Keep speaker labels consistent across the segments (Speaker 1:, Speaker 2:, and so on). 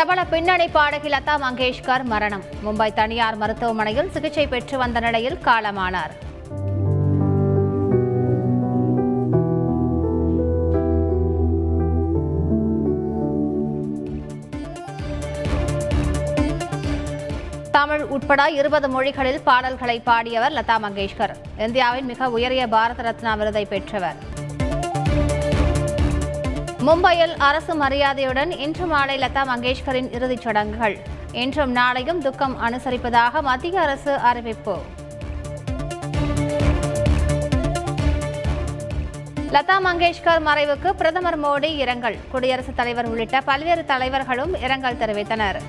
Speaker 1: பிரபல பின்னணி பாடகி லதா மங்கேஷ்கர் மரணம். மும்பை தனியார் மருத்துவமனையில் சிகிச்சை பெற்று வந்த நிலையில் காலமானார். தமிழ் உட்பட இருபது மொழிகளில் பாடல்களை பாடியவர் லதா மங்கேஷ்கர். இந்தியாவின் மிக உயரிய பாரத ரத்னா விருதை பெற்றவர். மும்பையில் அரசு மரியாதையுடன் இன்று மாலை லதா மங்கேஷ்கரின் இறுதிச் சடங்குகள். இன்றும் நாளையும் துக்கம் அனுசரிப்பதாக மத்திய அரசு அறிவிப்பு. லதா மங்கேஷ்கர் மறைவுக்கு பிரதமர் மோடி இரங்கல். குடியரசுத் தலைவர் உள்ளிட்ட பல்வேறு தலைவர்களும் இரங்கல் தெரிவித்தனர்.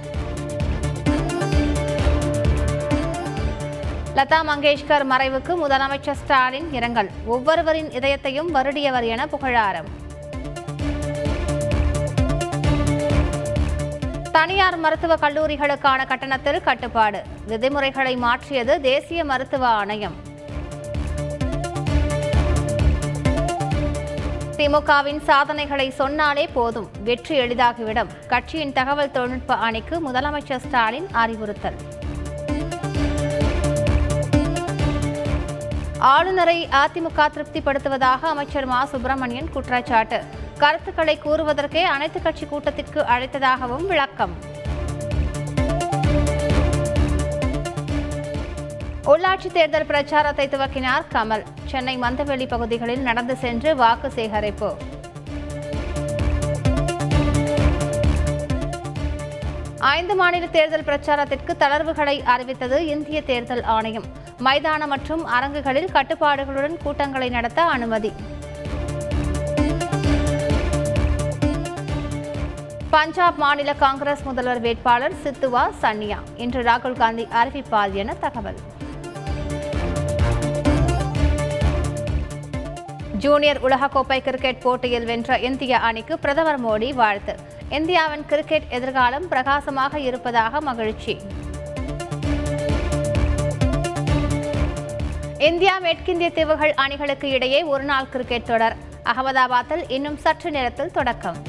Speaker 1: லதா மங்கேஷ்கர் மறைவுக்கு முதலமைச்சர் ஸ்டாலின் இரங்கல். ஒவ்வொருவரின் இதயத்தையும் வருடியவர் என புகழாரம். தனியார் மருத்துவக் கல்லூரிகளுக்கான கட்டணத்தில் கட்டுப்பாடு. விதிமுறைகளை மாற்றியது தேசிய மருத்துவ ஆணையம். திமுகவின் சாதனைகளை சொன்னாலே போதும். வெற்றி எளிதாகிவிடும். கட்சியின் தகவல் தொழில்நுட்ப அணிக்கு முதலமைச்சர் ஸ்டாலின் அறிவுறுத்தல். ஆளுநரை அதிமுக திருப்திப்படுத்துவதாக அமைச்சர் மா. சுப்பிரமணியன் குற்றச்சாட்டு. கருத்துக்களை கூறுவதற்கே அனைத்துக் கட்சி கூட்டத்திற்கு அழைத்ததாகவும் விளக்கம். உள்ளாட்சி தேர்தல் பிரச்சாரத்தை துவக்கினார் கமல். சென்னை மந்தவெளி பகுதிகளில் நடந்து சென்று வாக்கு சேகரிப்பு. ஐந்து மாநில தேர்தல் பிரச்சாரத்திற்கு தளர்வுகளை அறிவித்தது இந்திய தேர்தல் ஆணையம். மைதானம் மற்றும் அரங்குகளில் கட்டுப்பாடுகளுடன் கூட்டங்களை நடத்த அனுமதி. பஞ்சாப் மாநில காங்கிரஸ் முதல்வர் வேட்பாளர் சித்துவா சன்னியா. இன்று ராகுல் காந்தி அறிவிப்பார் என தகவல். ஜூனியர் உலகக்கோப்பை கிரிக்கெட் போட்டியில் வென்ற இந்திய அணிக்கு பிரதமர் மோடி வாழ்த்து. இந்தியாவின் கிரிக்கெட் எதிர்காலம் பிரகாசமாக இருப்பதாக மகிழ்ச்சி. இந்தியா மேற்கிந்திய தீவுகள் அணிகளுக்கு இடையே ஒருநாள் கிரிக்கெட் தொடர். அகமதாபாத்தில் இன்னும் சற்று நேரத்தில் தொடக்கம்.